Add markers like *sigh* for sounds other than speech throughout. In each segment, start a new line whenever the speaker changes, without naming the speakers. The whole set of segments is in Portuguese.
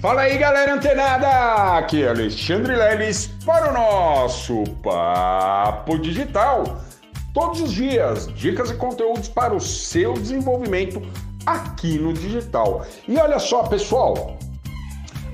Fala aí, galera antenada! Aqui é Alexandre Leles para o nosso Papo Digital. Todos os dias, dicas e conteúdos para o seu desenvolvimento aqui no digital. E olha só, pessoal,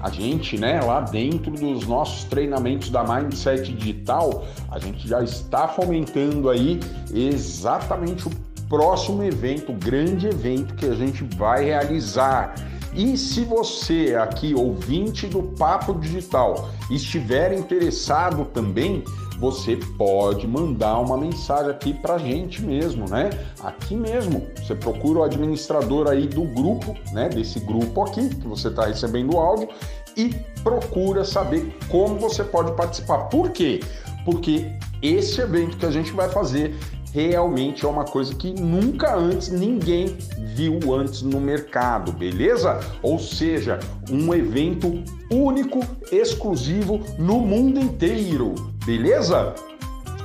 a gente, né, lá dentro dos nossos treinamentos da Mindset Digital, a gente já está fomentando aí exatamente o próximo evento, o grande evento que a gente vai realizar. E se você aqui, ouvinte do Papo Digital, estiver interessado também, você pode mandar uma mensagem aqui para a gente mesmo, né? Aqui mesmo, você procura o administrador aí do grupo, né? Desse grupo aqui que você está recebendo o áudio e procura saber como você pode participar. Por quê? Porque esse evento que a gente vai fazer realmente é uma coisa que nunca antes ninguém viu antes no mercado, beleza? Ou seja, um evento único, exclusivo no mundo inteiro, beleza?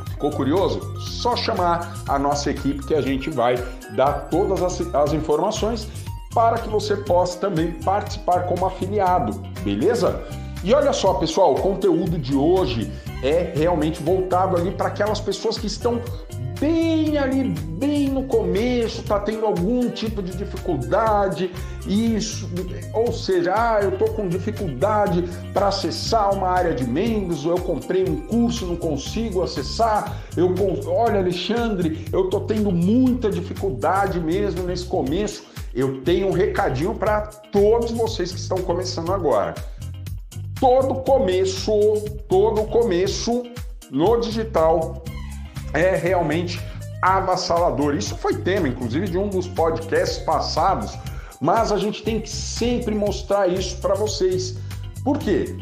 Ficou curioso? Só chamar a nossa equipe que a gente vai dar todas as, as informações para que você possa também participar como afiliado, beleza? E olha só, pessoal, o conteúdo de hoje é realmente voltado ali para aquelas pessoas que estão bem ali, bem no começo, tá tendo algum tipo de dificuldade, isso, ou seja, ah, eu tô com dificuldade para acessar uma área de membros, eu comprei um curso, não consigo acessar, eu, olha, Alexandre, eu tô tendo muita dificuldade mesmo nesse começo. Eu tenho um recadinho para todos vocês que estão começando agora. Todo começo, todo começo no digital é realmente avassalador. Isso foi tema, inclusive, de um dos podcasts passados, mas a gente tem que sempre mostrar isso para vocês. Por quê?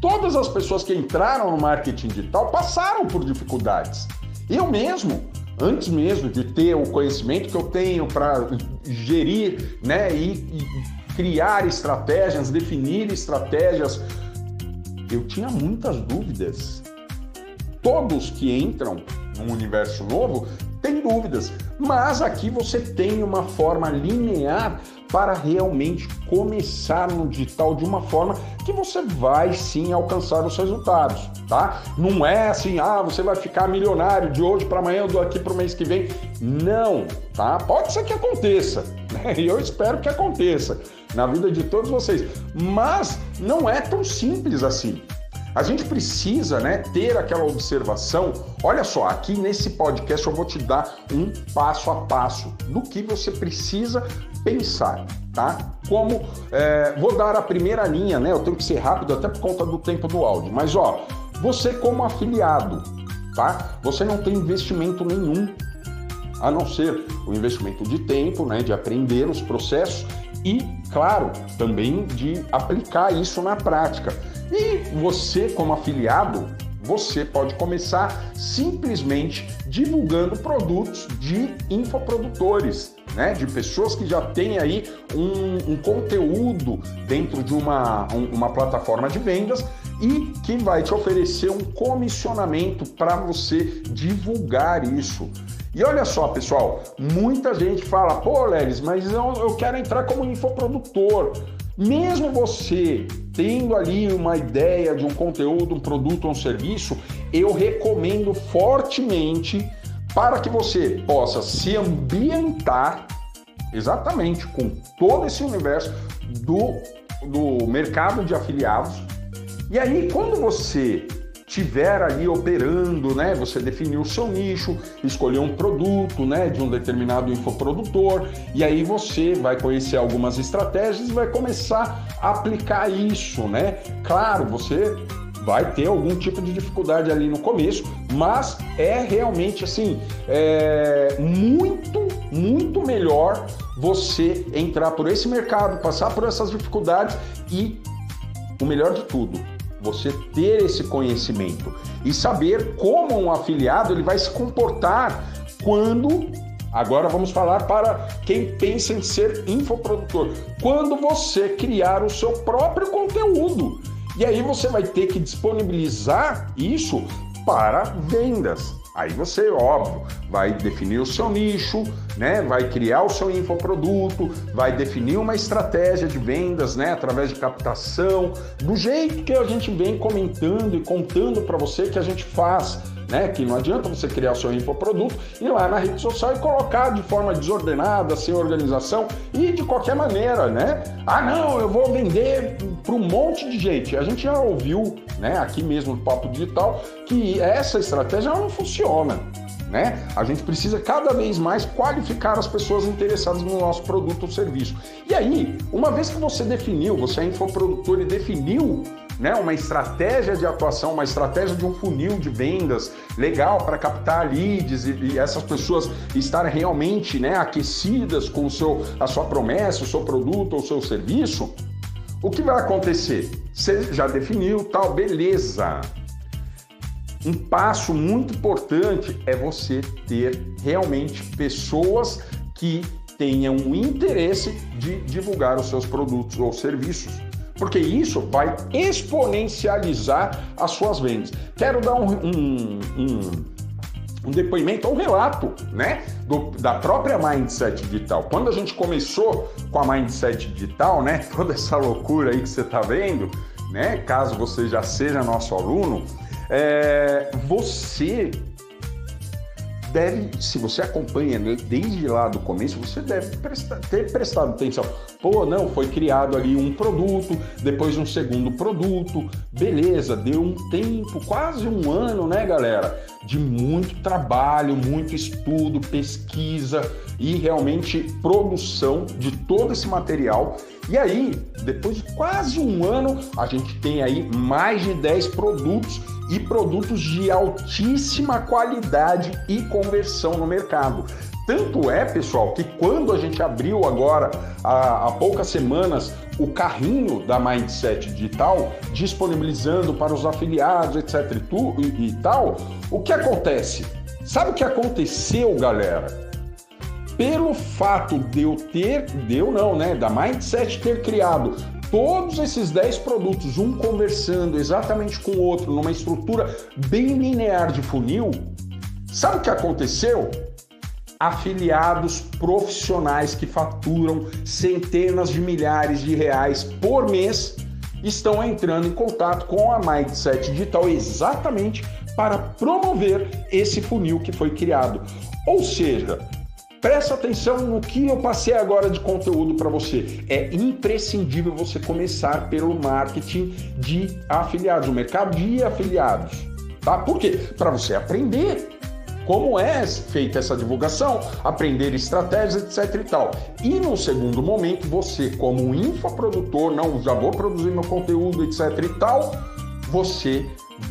Todas as pessoas que entraram no marketing digital passaram por dificuldades. Eu mesmo, antes mesmo de ter o conhecimento que eu tenho para gerir né, e, e criar estratégias, definir estratégias, eu tinha muitas dúvidas todos que entram num universo novo têm dúvidas, mas aqui você tem uma forma linear para realmente começar no digital de uma forma que você vai sim alcançar os resultados, tá? Não é assim, ah, você vai ficar milionário de hoje para amanhã, do aqui para o mês que vem. Não, tá? Pode ser que aconteça, *laughs* né? E eu espero que aconteça na vida de todos vocês, mas não é tão simples assim. A gente precisa né, ter aquela observação. Olha só, aqui nesse podcast eu vou te dar um passo a passo do que você precisa pensar, tá? Como é, vou dar a primeira linha, né? Eu tenho que ser rápido até por conta do tempo do áudio, mas ó, você como afiliado, tá? Você não tem investimento nenhum a não ser o investimento de tempo, né, de aprender os processos e, claro, também de aplicar isso na prática. E você, como afiliado, você pode começar simplesmente divulgando produtos de infoprodutores, né? De pessoas que já têm aí um, um conteúdo dentro de uma, um, uma plataforma de vendas e que vai te oferecer um comissionamento para você divulgar isso. E olha só, pessoal, muita gente fala, pô, Lelis, mas eu, eu quero entrar como infoprodutor. Mesmo você tendo ali uma ideia de um conteúdo, um produto ou um serviço, eu recomendo fortemente para que você possa se ambientar exatamente com todo esse universo do, do mercado de afiliados. E aí, quando você tiver ali operando, né? Você definiu o seu nicho, escolher um produto, né, de um determinado infoprodutor, e aí você vai conhecer algumas estratégias e vai começar a aplicar isso, né? Claro, você vai ter algum tipo de dificuldade ali no começo, mas é realmente assim, é muito, muito melhor você entrar por esse mercado, passar por essas dificuldades e o melhor de tudo, você ter esse conhecimento e saber como um afiliado ele vai se comportar quando Agora vamos falar para quem pensa em ser infoprodutor. Quando você criar o seu próprio conteúdo. E aí você vai ter que disponibilizar isso para vendas. Aí você, óbvio, vai definir o seu nicho, né? Vai criar o seu infoproduto, vai definir uma estratégia de vendas, né? Através de captação, do jeito que a gente vem comentando e contando para você que a gente faz. Né? Que não adianta você criar o seu infoproduto e ir lá na rede social e colocar de forma desordenada, sem organização e de qualquer maneira, né? Ah, não, eu vou vender para um monte de gente. A gente já ouviu, né, aqui mesmo no Papo Digital, que essa estratégia não funciona né? A gente precisa cada vez mais qualificar as pessoas interessadas no nosso produto ou serviço. E aí, uma vez que você definiu, você é infoprodutor e definiu né, uma estratégia de atuação, uma estratégia de um funil de vendas legal para captar leads e, e, essas pessoas estarem realmente né, aquecidas com o seu, a sua promessa, o seu produto ou o seu serviço, o que vai acontecer? Você já definiu tal, beleza. Um passo muito importante é você ter realmente pessoas que tenham interesse de divulgar os seus produtos ou serviços. Porque isso vai exponencializar as suas vendas. Quero dar um, um, um, um depoimento, um relato, né? Do, da própria Mindset Digital. Quando a gente começou com a Mindset Digital, né? *laughs* Toda essa loucura aí que você está vendo, né? Caso você já seja nosso aluno, é, você deve, se você acompanha desde lá do começo, você deve ter prestado atenção. Pô, não, foi criado ali um produto, depois um segundo produto, beleza, deu um tempo, quase um ano, né, galera? De muito trabalho, muito estudo, pesquisa e realmente produção de todo esse material. E aí, depois de quase um ano, a gente tem aí mais de 10 produtos e produtos de altíssima qualidade e conversão no mercado. Tanto é, pessoal, que quando a gente abriu agora, há, há poucas semanas, o carrinho da Mindset Digital, disponibilizando para os afiliados, etc. E, tu, e, e tal, o que acontece? Sabe o que aconteceu, galera? Pelo fato de eu ter, deu não, né? Da Mindset ter criado todos esses 10 produtos, um conversando exatamente com o outro, numa estrutura bem linear de funil, sabe o que aconteceu? Afiliados profissionais que faturam centenas de milhares de reais por mês estão entrando em contato com a Mindset Digital exatamente para promover esse funil que foi criado. Ou seja, Presta atenção no que eu passei agora de conteúdo para você. É imprescindível você começar pelo marketing de afiliados, o mercado de afiliados. Tá? Por quê? Para você aprender como é feita essa divulgação, aprender estratégias, etc e tal. E no segundo momento, você como infoprodutor, não, já vou produzir meu conteúdo, etc e tal, você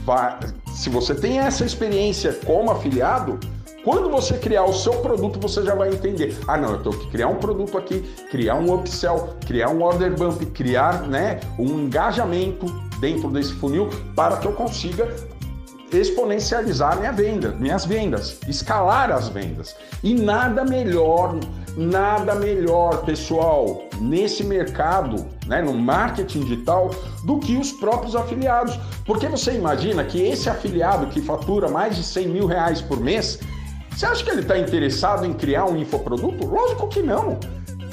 vai, se você tem essa experiência como afiliado, quando você criar o seu produto, você já vai entender. Ah, não, eu tenho que criar um produto aqui, criar um upsell, criar um order bump, criar né, um engajamento dentro desse funil para que eu consiga exponencializar minha venda, minhas vendas, escalar as vendas. E nada melhor, nada melhor, pessoal, nesse mercado, né, no marketing digital, do que os próprios afiliados. Porque você imagina que esse afiliado que fatura mais de 100 mil reais por mês, você acha que ele está interessado em criar um infoproduto? Lógico que não.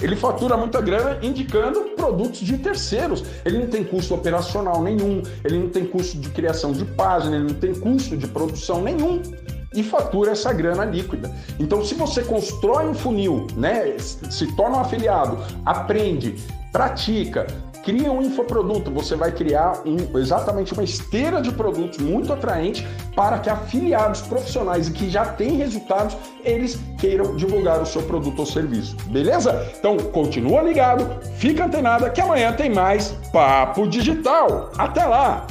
Ele fatura muita grana indicando produtos de terceiros. Ele não tem custo operacional nenhum, ele não tem custo de criação de página, ele não tem custo de produção nenhum e fatura essa grana líquida. Então, se você constrói um funil, né, se torna um afiliado, aprende, pratica, cria um infoproduto, você vai criar um, exatamente uma esteira de produtos muito atraente para que afiliados profissionais e que já têm resultados, eles queiram divulgar o seu produto ou serviço. Beleza? Então continua ligado, fica antenada que amanhã tem mais Papo Digital. Até lá!